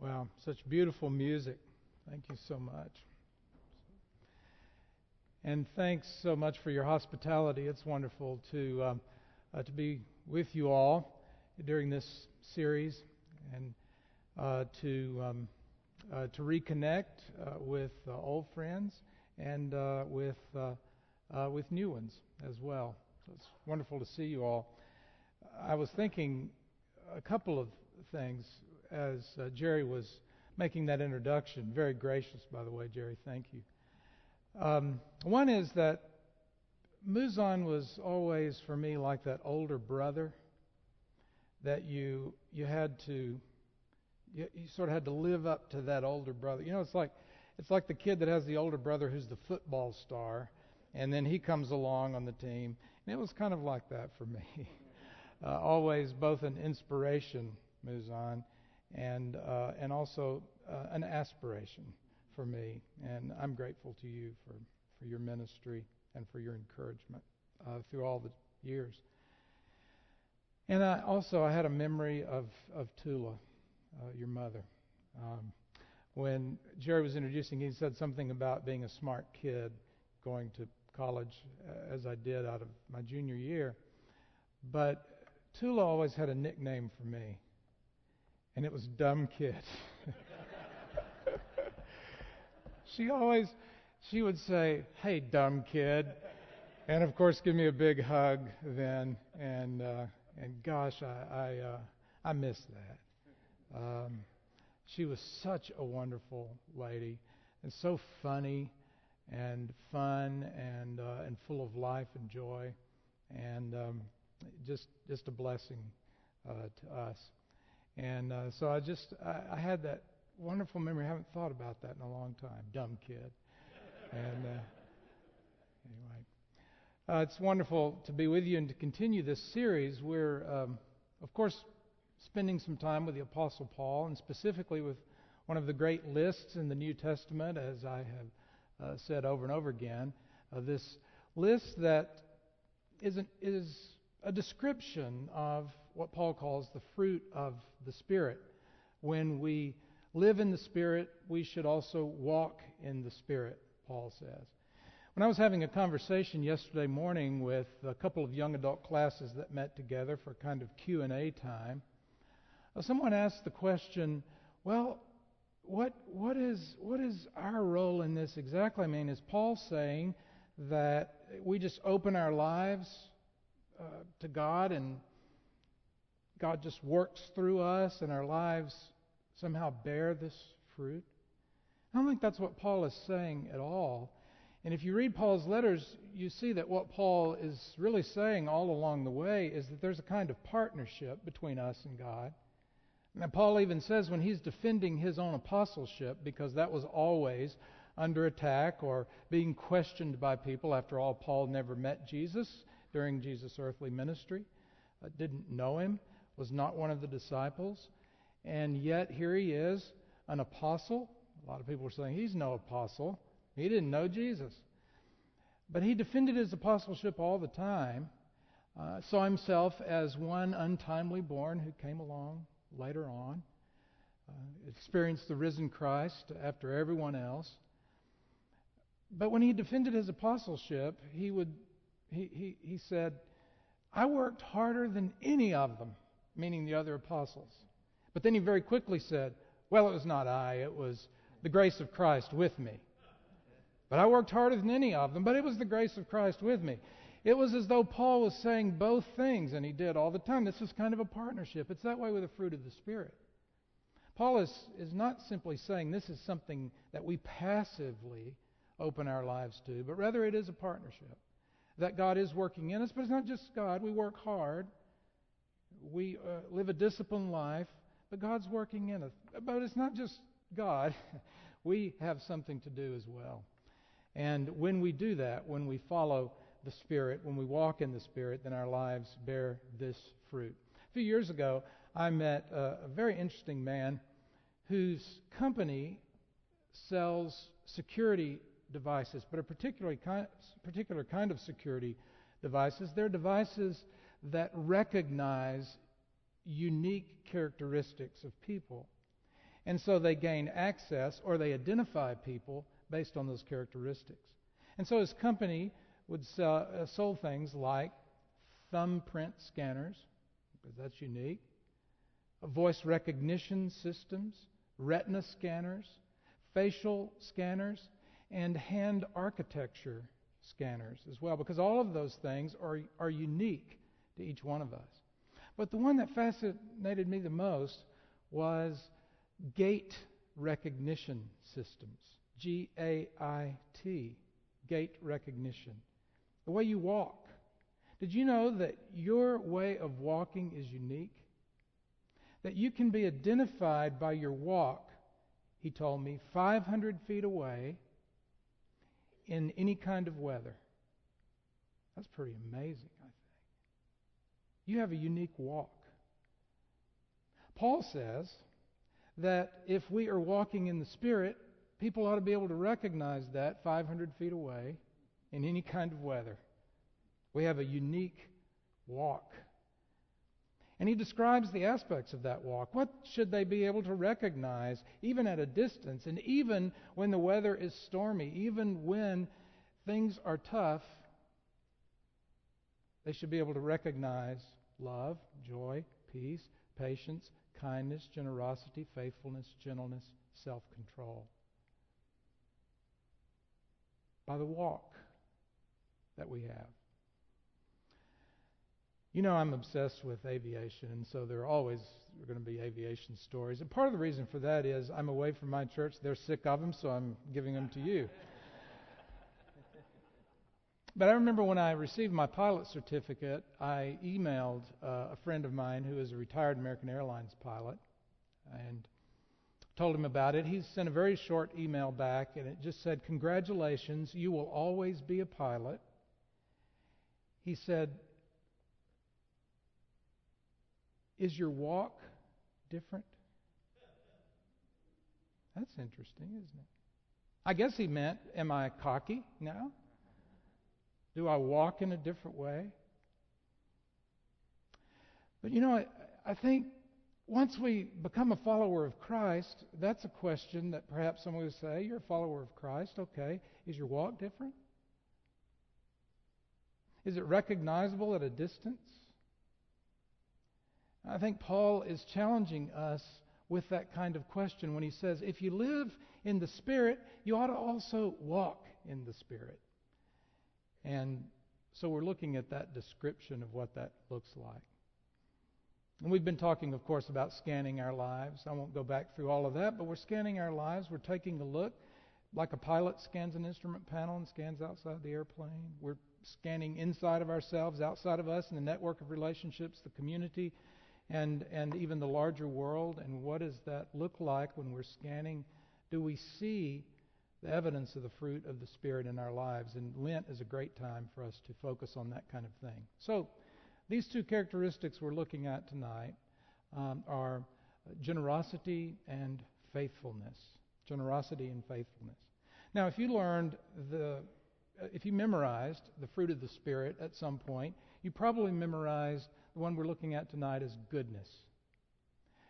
Wow, such beautiful music. Thank you so much. And thanks so much for your hospitality. It's wonderful to um, uh, to be with you all during this series and uh, to um, uh, to reconnect uh, with uh, old friends and uh, with with new ones as well. So it's wonderful to see you all. I was thinking a couple of things as uh, Jerry was making that introduction. Very gracious, by the way, Jerry. Thank you. Um, one is that Muzan was always for me like that older brother that you you had to you, you sort of had to live up to that older brother. You know, it's like it's like the kid that has the older brother who's the football star, and then he comes along on the team. And it was kind of like that for me. Uh, always both an inspiration, Muzan, and uh, and also uh, an aspiration for me. And I'm grateful to you for for your ministry and for your encouragement uh, through all the years. And I also I had a memory of of Tula, uh, your mother. Um, when Jerry was introducing, he said something about being a smart kid, going to college uh, as I did out of my junior year. But Tula always had a nickname for me and it was dumb kid. she always she would say, "Hey, dumb kid," and of course give me a big hug then. And uh, and gosh, I I, uh, I miss that. Um, she was such a wonderful lady and so funny and fun and uh, and full of life and joy and um, just just a blessing uh, to us. And uh, so I just I, I had that wonderful memory. I haven't thought about that in a long time. Dumb kid. and uh, anyway, uh, it's wonderful to be with you and to continue this series. We're um, of course spending some time with the Apostle Paul and specifically with one of the great lists in the New Testament, as I have uh, said over and over again. Uh, this list that isn't is a description of what Paul calls the fruit of the Spirit. When we live in the Spirit, we should also walk in the Spirit, Paul says. When I was having a conversation yesterday morning with a couple of young adult classes that met together for kind of Q&A time, uh, someone asked the question, well, what, what, is, what is our role in this exactly? I mean, is Paul saying that we just open our lives uh, to God and God just works through us and our lives somehow bear this fruit? I don't think that's what Paul is saying at all. And if you read Paul's letters, you see that what Paul is really saying all along the way is that there's a kind of partnership between us and God. And Paul even says when he's defending his own apostleship, because that was always under attack or being questioned by people. After all, Paul never met Jesus during Jesus' earthly ministry, uh, didn't know him, was not one of the disciples, and yet here he is, an apostle. A lot of people are saying he's no apostle. He didn't know Jesus. But he defended his apostleship all the time, uh, saw himself as one untimely born who came along later on, uh, experienced the risen Christ after everyone else. But when he defended his apostleship, he would he, he, said, I worked harder than any of them, meaning the other apostles. But then he very quickly said, Well, it was not I, it was the grace of Christ with me. But I worked harder than any of them, but it was the grace of Christ with me. It was as though Paul was saying both things, and he did all the time. This is kind of a partnership. It's that way with the fruit of the Spirit. Paul is, is not simply saying this is something that we passively open our lives to, but rather it is a partnership that God is working in us, but it's not just God. We work hard, we uh, live a disciplined life, but God's working in us. But it's not just God, we have something to do as well. And when we do that, when we follow the Spirit, when we walk in the Spirit, then our lives bear this fruit. A few years ago, I met a, a very interesting man whose company sells security devices, but a particular kind, particular kind of security devices. They're devices that recognize unique characteristics of people. And so they gain access or they identify people based on those characteristics. And so his company would sell, uh, sold things like thumbprint scanners, because that's unique, voice recognition systems, retina scanners, facial scanners, and hand architecture scanners as well, because all of those things are, are unique to each one of us. But the one that fascinated me the most was gait recognition systems. G A I T, gait recognition. The way you walk. Did you know that your way of walking is unique? That you can be identified by your walk, he told me, 500 feet away in any kind of weather. That's pretty amazing, I think. You have a unique walk. Paul says that if we are walking in the Spirit, people ought to be able to recognize that 500 feet away in any kind of weather. We have a unique walk. And he describes the aspects of that walk. What should they be able to recognize, even at a distance, and even when the weather is stormy, even when things are tough? They should be able to recognize love, joy, peace, patience, kindness, generosity, faithfulness, gentleness, self control. By the walk that we have. You know, I'm obsessed with aviation, and so there are always going to be aviation stories. And part of the reason for that is I'm away from my church. They're sick of them, so I'm giving them to you. but I remember when I received my pilot certificate, I emailed uh, a friend of mine who is a retired American Airlines pilot and told him about it. He sent a very short email back, and it just said, Congratulations, you will always be a pilot. He said, Is your walk different? That's interesting, isn't it? I guess he meant, Am I cocky now? Do I walk in a different way? But you know, I, I think once we become a follower of Christ, that's a question that perhaps someone would say, You're a follower of Christ, okay. Is your walk different? Is it recognizable at a distance? I think Paul is challenging us with that kind of question when he says, if you live in the Spirit, you ought to also walk in the Spirit. And so we're looking at that description of what that looks like. And we've been talking, of course, about scanning our lives. I won't go back through all of that, but we're scanning our lives. We're taking a look, like a pilot scans an instrument panel and scans outside the airplane. We're scanning inside of ourselves, outside of us, in the network of relationships, the community and, and even the larger world? And what does that look like when we're scanning? Do we see the evidence of the fruit of the Spirit in our lives? And Lent is a great time for us to focus on that kind of thing. So, these two characteristics we're looking at tonight um, are generosity and faithfulness. Generosity and faithfulness. Now, if you learned the, if you memorized the fruit of the Spirit at some point, you probably memorized the one we're looking at tonight as goodness.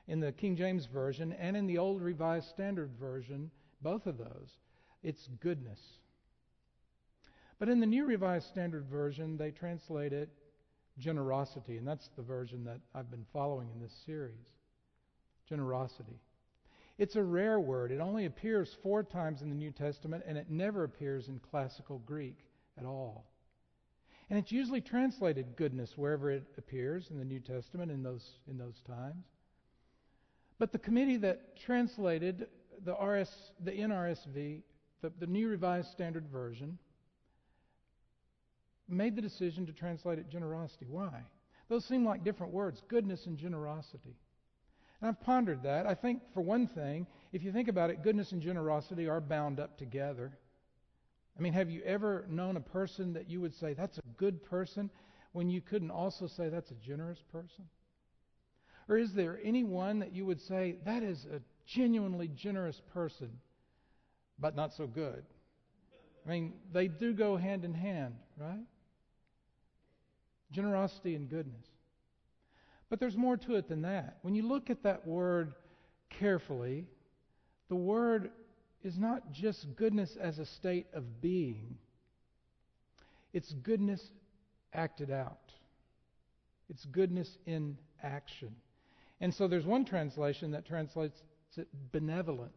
In the King James Version and in the Old Revised Standard Version, both of those, it's goodness. But in the New Revised Standard Version, they translate it generosity, and that's the version that I've been following in this series. Generosity. It's a rare word. It only appears four times in the New Testament, and it never appears in classical Greek at all. And it's usually translated goodness wherever it appears in the New Testament in those, in those times. But the committee that translated the, RS, the NRSV, the, the New Revised Standard Version, made the decision to translate it generosity. Why? Those seem like different words goodness and generosity. And I've pondered that. I think, for one thing, if you think about it, goodness and generosity are bound up together. I mean, have you ever known a person that you would say, that's a good person, when you couldn't also say that's a generous person? Or is there anyone that you would say, that is a genuinely generous person, but not so good? I mean, they do go hand in hand, right? Generosity and goodness. But there's more to it than that. When you look at that word carefully, the word is not just goodness as a state of being, it's goodness acted out. It's goodness in action. And so there's one translation that translates it benevolence.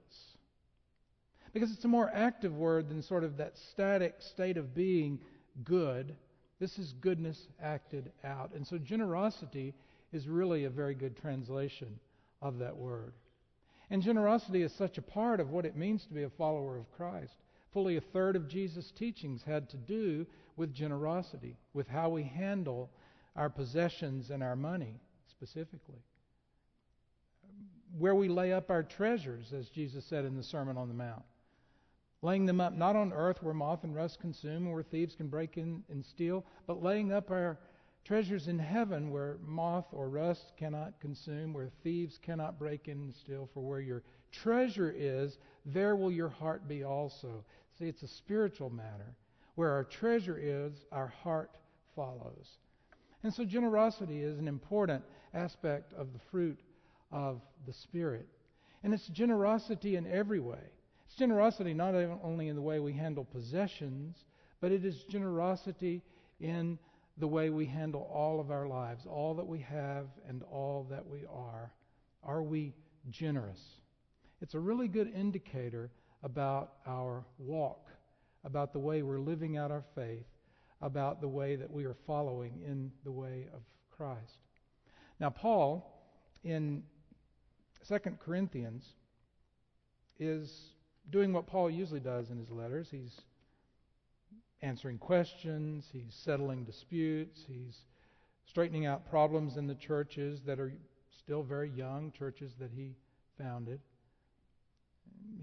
Because it's a more active word than sort of that static state of being good. This is goodness acted out. And so generosity is really a very good translation of that word. And generosity is such a part of what it means to be a follower of Christ. Fully a third of Jesus' teachings had to do with generosity, with how we handle our possessions and our money specifically. Where we lay up our treasures, as Jesus said in the Sermon on the Mount. Laying them up not on earth where moth and rust consume, and where thieves can break in and steal, but laying up our treasures in heaven where moth or rust cannot consume, where thieves cannot break in and steal. For where your treasure is, there will your heart be also. See, it's a spiritual matter. Where our treasure is, our heart follows. And so generosity is an important aspect of the fruit of the Spirit. And it's generosity in every way. It's generosity not only in the way we handle possessions, but it is generosity in the way we handle all of our lives, all that we have and all that we are. Are we generous? It's a really good indicator about our walk, about the way we're living out our faith, about the way that we are following in the way of Christ. Now, Paul, in 2 Corinthians, is doing what Paul usually does in his letters. He's answering questions, he's settling disputes, he's straightening out problems in the churches that are still very young, churches that he founded.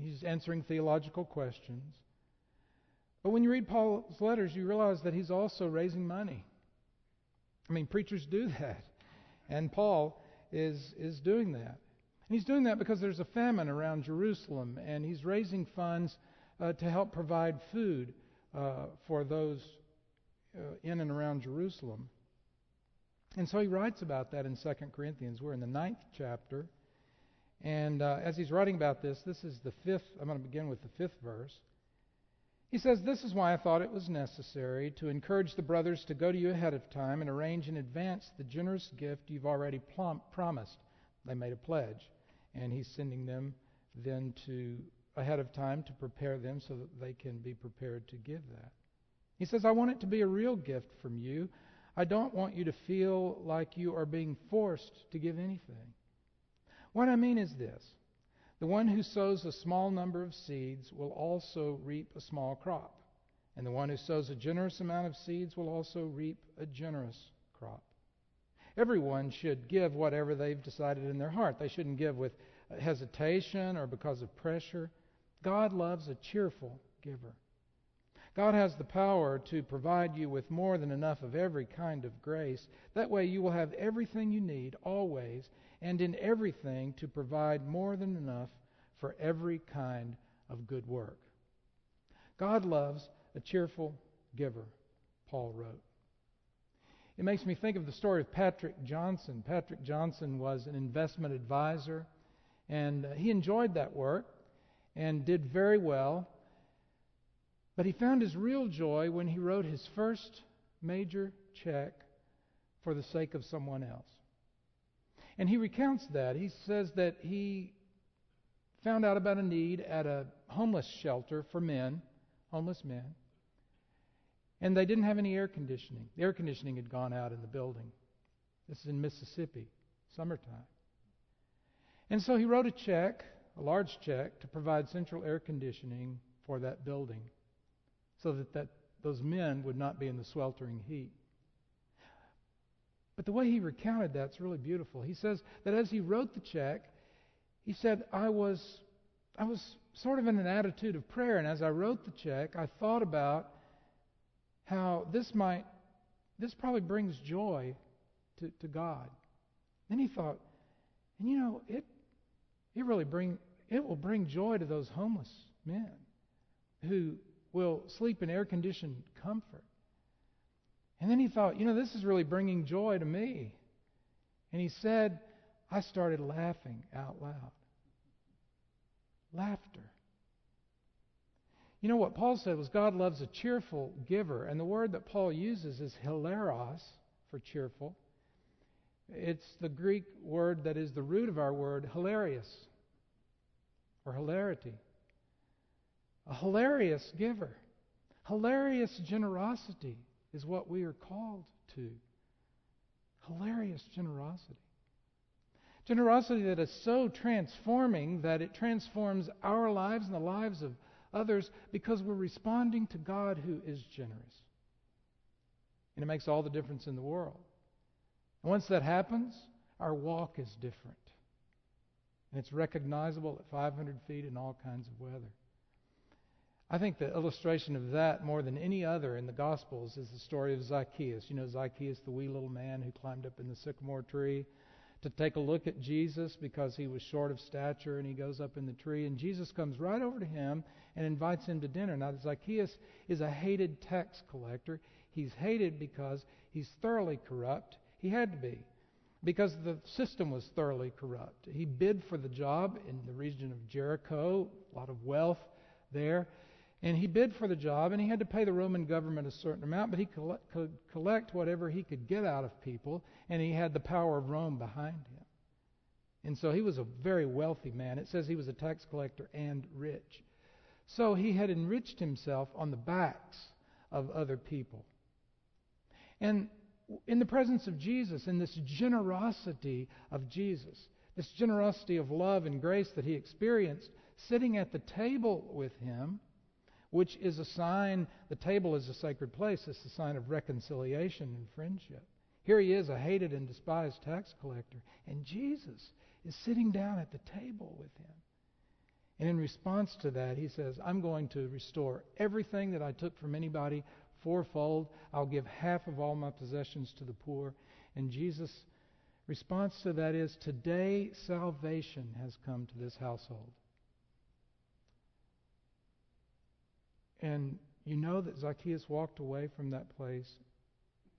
He's answering theological questions. But when you read Paul's letters, you realize that he's also raising money. I mean, preachers do that. And Paul is, is doing that. And he's doing that because there's a famine around Jerusalem, and he's raising funds uh, to help provide food uh, for those uh, in and around Jerusalem. And so he writes about that in 2 Corinthians. We're in the ninth chapter. And uh, as he's writing about this, this is the fifth, I'm going to begin with the fifth verse. He says, This is why I thought it was necessary to encourage the brothers to go to you ahead of time and arrange in advance the generous gift you've already promised. They made a pledge. And he's sending them then to ahead of time to prepare them so that they can be prepared to give that. He says, I want it to be a real gift from you. I don't want you to feel like you are being forced to give anything. What I mean is this the one who sows a small number of seeds will also reap a small crop. And the one who sows a generous amount of seeds will also reap a generous crop. Everyone should give whatever they've decided in their heart. They shouldn't give with hesitation or because of pressure. God loves a cheerful giver. God has the power to provide you with more than enough of every kind of grace. That way, you will have everything you need always and in everything to provide more than enough for every kind of good work. God loves a cheerful giver, Paul wrote. It makes me think of the story of Patrick Johnson. Patrick Johnson was an investment advisor, and he enjoyed that work and did very well. But he found his real joy when he wrote his first major check for the sake of someone else. And he recounts that. He says that he found out about a need at a homeless shelter for men, homeless men, and they didn't have any air conditioning. The air conditioning had gone out in the building. This is in Mississippi, summertime. And so he wrote a check, a large check, to provide central air conditioning for that building so that, that those men would not be in the sweltering heat. But the way he recounted that's really beautiful. He says that as he wrote the check, he said, I was, I was sort of in an attitude of prayer, and as I wrote the check, I thought about how this might, this probably brings joy to, to God. Then he thought, and you know, it, it really bring, it will bring joy to those homeless men who will sleep in air-conditioned comfort. And then he thought, you know, this is really bringing joy to me. And he said, I started laughing out loud. laughter. You know what Paul said was God loves a cheerful giver, and the word that Paul uses is hilaros for cheerful. It's the Greek word that is the root of our word hilarious or hilarity. A hilarious giver. Hilarious generosity is what we are called to. Hilarious generosity. Generosity that is so transforming that it transforms our lives and the lives of others because we're responding to God who is generous. And it makes all the difference in the world. And once that happens, our walk is different. And it's recognizable at 500 feet in all kinds of weather. I think the illustration of that more than any other in the Gospels is the story of Zacchaeus. You know, Zacchaeus, the wee little man who climbed up in the sycamore tree to take a look at Jesus because he was short of stature and he goes up in the tree. And Jesus comes right over to him and invites him to dinner. Now, Zacchaeus is a hated tax collector. He's hated because he's thoroughly corrupt. He had to be because the system was thoroughly corrupt. He bid for the job in the region of Jericho, a lot of wealth there. And he bid for the job, and he had to pay the Roman government a certain amount, but he could collect whatever he could get out of people, and he had the power of Rome behind him. And so he was a very wealthy man. It says he was a tax collector and rich. So he had enriched himself on the backs of other people. And in the presence of Jesus, in this generosity of Jesus, this generosity of love and grace that he experienced, sitting at the table with him, which is a sign, the table is a sacred place. It's a sign of reconciliation and friendship. Here he is, a hated and despised tax collector, and Jesus is sitting down at the table with him. And in response to that, he says, I'm going to restore everything that I took from anybody fourfold. I'll give half of all my possessions to the poor. And Jesus' response to that is, Today salvation has come to this household. And you know that Zacchaeus walked away from that place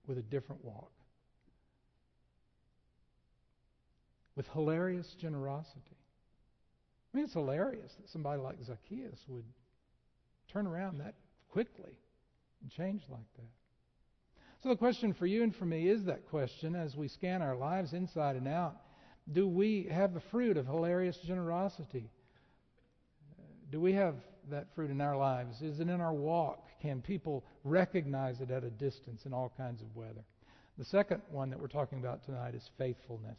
with a different walk. With hilarious generosity. I mean, it's hilarious that somebody like Zacchaeus would turn around that quickly and change like that. So, the question for you and for me is that question as we scan our lives inside and out do we have the fruit of hilarious generosity? Do we have that fruit in our lives? Is it in our walk? Can people recognize it at a distance in all kinds of weather? The second one that we're talking about tonight is faithfulness.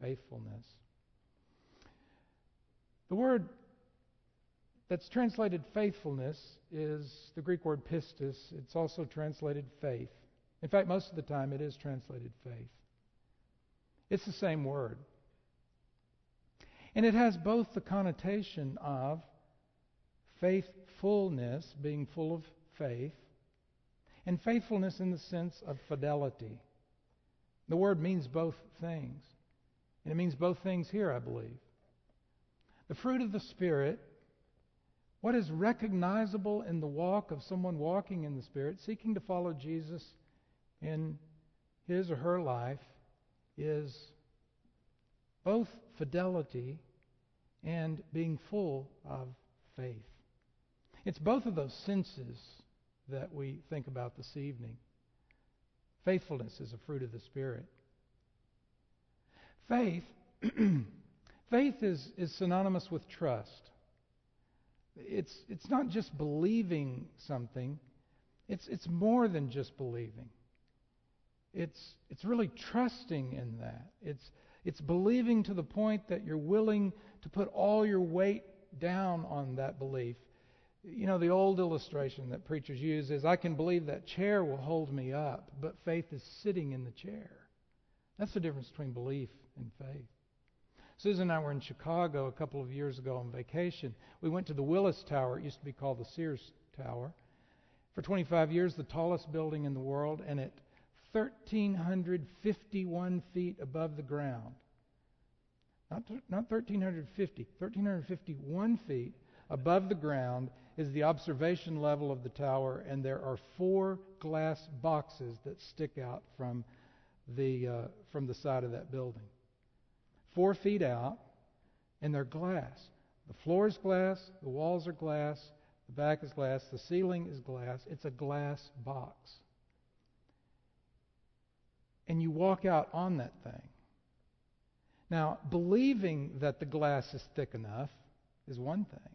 Faithfulness. The word that's translated faithfulness is the Greek word pistis. It's also translated faith. In fact, most of the time it is translated faith. It's the same word. And it has both the connotation of faithfulness, being full of faith, and faithfulness in the sense of fidelity. The word means both things. And it means both things here, I believe. The fruit of the Spirit, what is recognizable in the walk of someone walking in the Spirit, seeking to follow Jesus in his or her life, is both fidelity and being full of faith. It's both of those senses that we think about this evening. Faithfulness is a fruit of the Spirit. Faith, faith is, is synonymous with trust. It's, it's not just believing something, it's, it's more than just believing. It's, it's really trusting in that. It's, it's believing to the point that you're willing to put all your weight down on that belief you know, the old illustration that preachers use is I can believe that chair will hold me up, but faith is sitting in the chair. That's the difference between belief and faith. Susan and I were in Chicago a couple of years ago on vacation. We went to the Willis Tower. It used to be called the Sears Tower. For 25 years, the tallest building in the world, and at 1,351 feet above the ground. Not, not 1,350, 1,351 feet above the ground is the observation level of the tower, and there are four glass boxes that stick out from the, uh, from the side of that building. Four feet out, and they're glass. The floor is glass, the walls are glass, the back is glass, the ceiling is glass. It's a glass box. And you walk out on that thing. Now, believing that the glass is thick enough is one thing.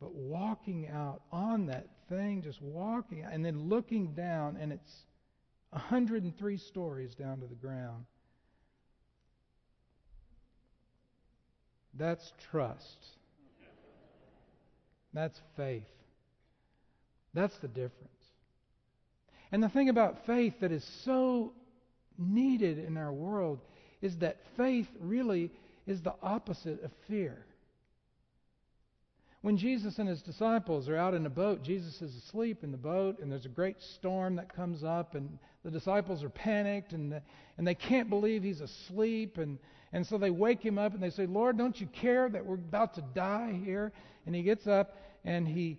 But walking out on that thing, just walking, and then looking down, and it's 103 stories down to the ground. That's trust. That's faith. That's the difference. And the thing about faith that is so needed in our world is that faith really is the opposite of fear. When Jesus and his disciples are out in a boat, Jesus is asleep in the boat, and there's a great storm that comes up, and the disciples are panicked, and, the, and they can't believe he's asleep. And, and so they wake him up and they say, Lord, don't you care that we're about to die here? And he gets up and he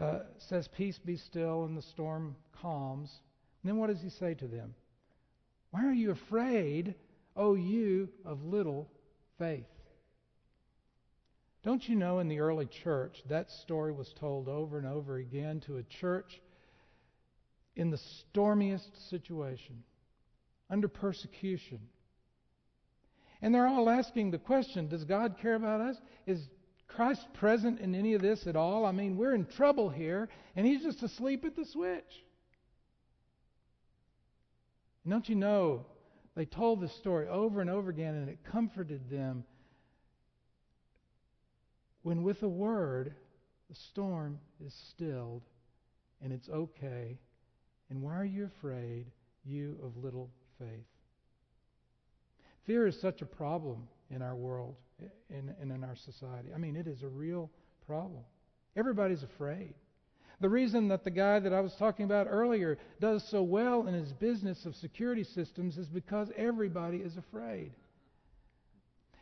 uh, says, Peace be still, and the storm calms. And then what does he say to them? Why are you afraid, O you of little faith? Don't you know in the early church that story was told over and over again to a church in the stormiest situation, under persecution? And they're all asking the question Does God care about us? Is Christ present in any of this at all? I mean, we're in trouble here, and He's just asleep at the switch. And don't you know, they told this story over and over again, and it comforted them when with a word the storm is stilled and it's okay. And why are you afraid, you of little faith? Fear is such a problem in our world and in, in our society. I mean, it is a real problem. Everybody's afraid. The reason that the guy that I was talking about earlier does so well in his business of security systems is because everybody is afraid.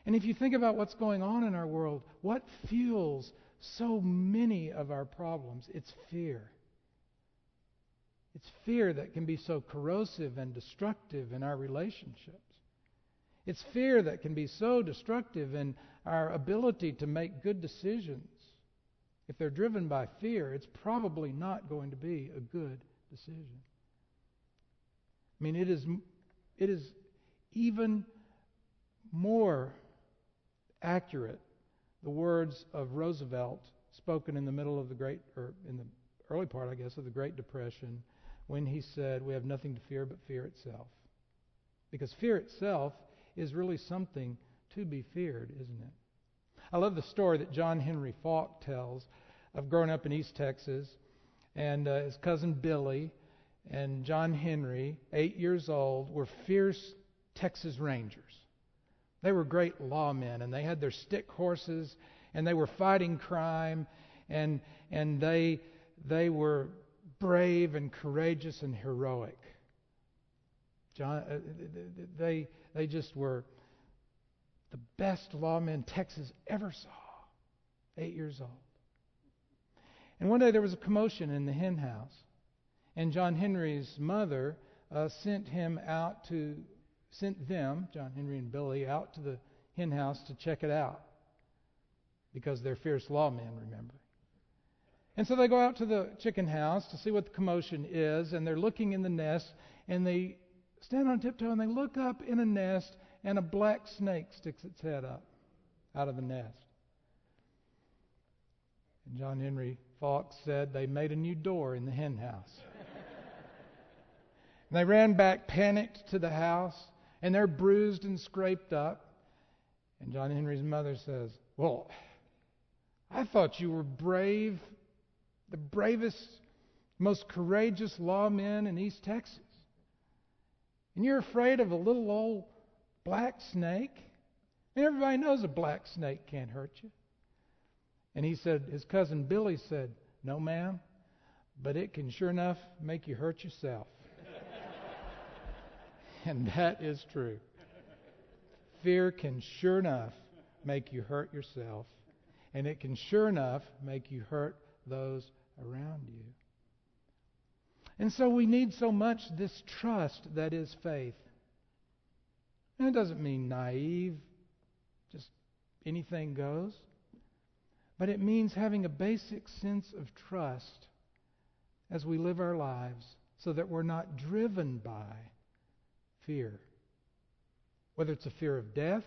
And if you think about what's going on in our world, what fuels so many of our problems? It's fear. It's fear that can be so corrosive and destructive in our relationships. It's fear that can be so destructive in our ability to make good decisions. If they're driven by fear, it's probably not going to be a good decision. I mean, it is, it is even more accurate the words of Roosevelt spoken in the middle of the Great, or in the early part, I guess, of the Great Depression when he said, We have nothing to fear but fear itself. Because fear itself is really something to be feared, isn't it? I love the story that John Henry Faulk tells of growing up in East Texas and uh, his cousin Billy and John Henry, eight years old, were fierce Texas Rangers. They were great lawmen, and they had their stick horses, and they were fighting crime, and and they they were brave and courageous and heroic. John, uh, they they just were the best lawmen Texas ever saw. Eight years old. And one day there was a commotion in the hen house, and John Henry's mother uh, sent him out to sent them, John Henry and Billy, out to the hen house to check it out because they're fierce lawmen, remember. And so they go out to the chicken house to see what the commotion is, and they're looking in the nest, and they stand on tiptoe and they look up in a nest, and a black snake sticks its head up out of the nest. And John Henry Faulk said they made a new door in the hen house. and they ran back panicked to the house, and they're bruised and scraped up. And John Henry's mother says, Well, I thought you were brave, the bravest, most courageous lawmen in East Texas. And you're afraid of a little old black snake? And everybody knows a black snake can't hurt you. And he said, his cousin Billy said, No, ma'am, but it can sure enough make you hurt yourself. And that is true. Fear can sure enough make you hurt yourself, and it can sure enough make you hurt those around you. And so we need so much this trust that is faith. And it doesn't mean naive, just anything goes. but it means having a basic sense of trust as we live our lives so that we're not driven by fear. Whether it's a fear of death,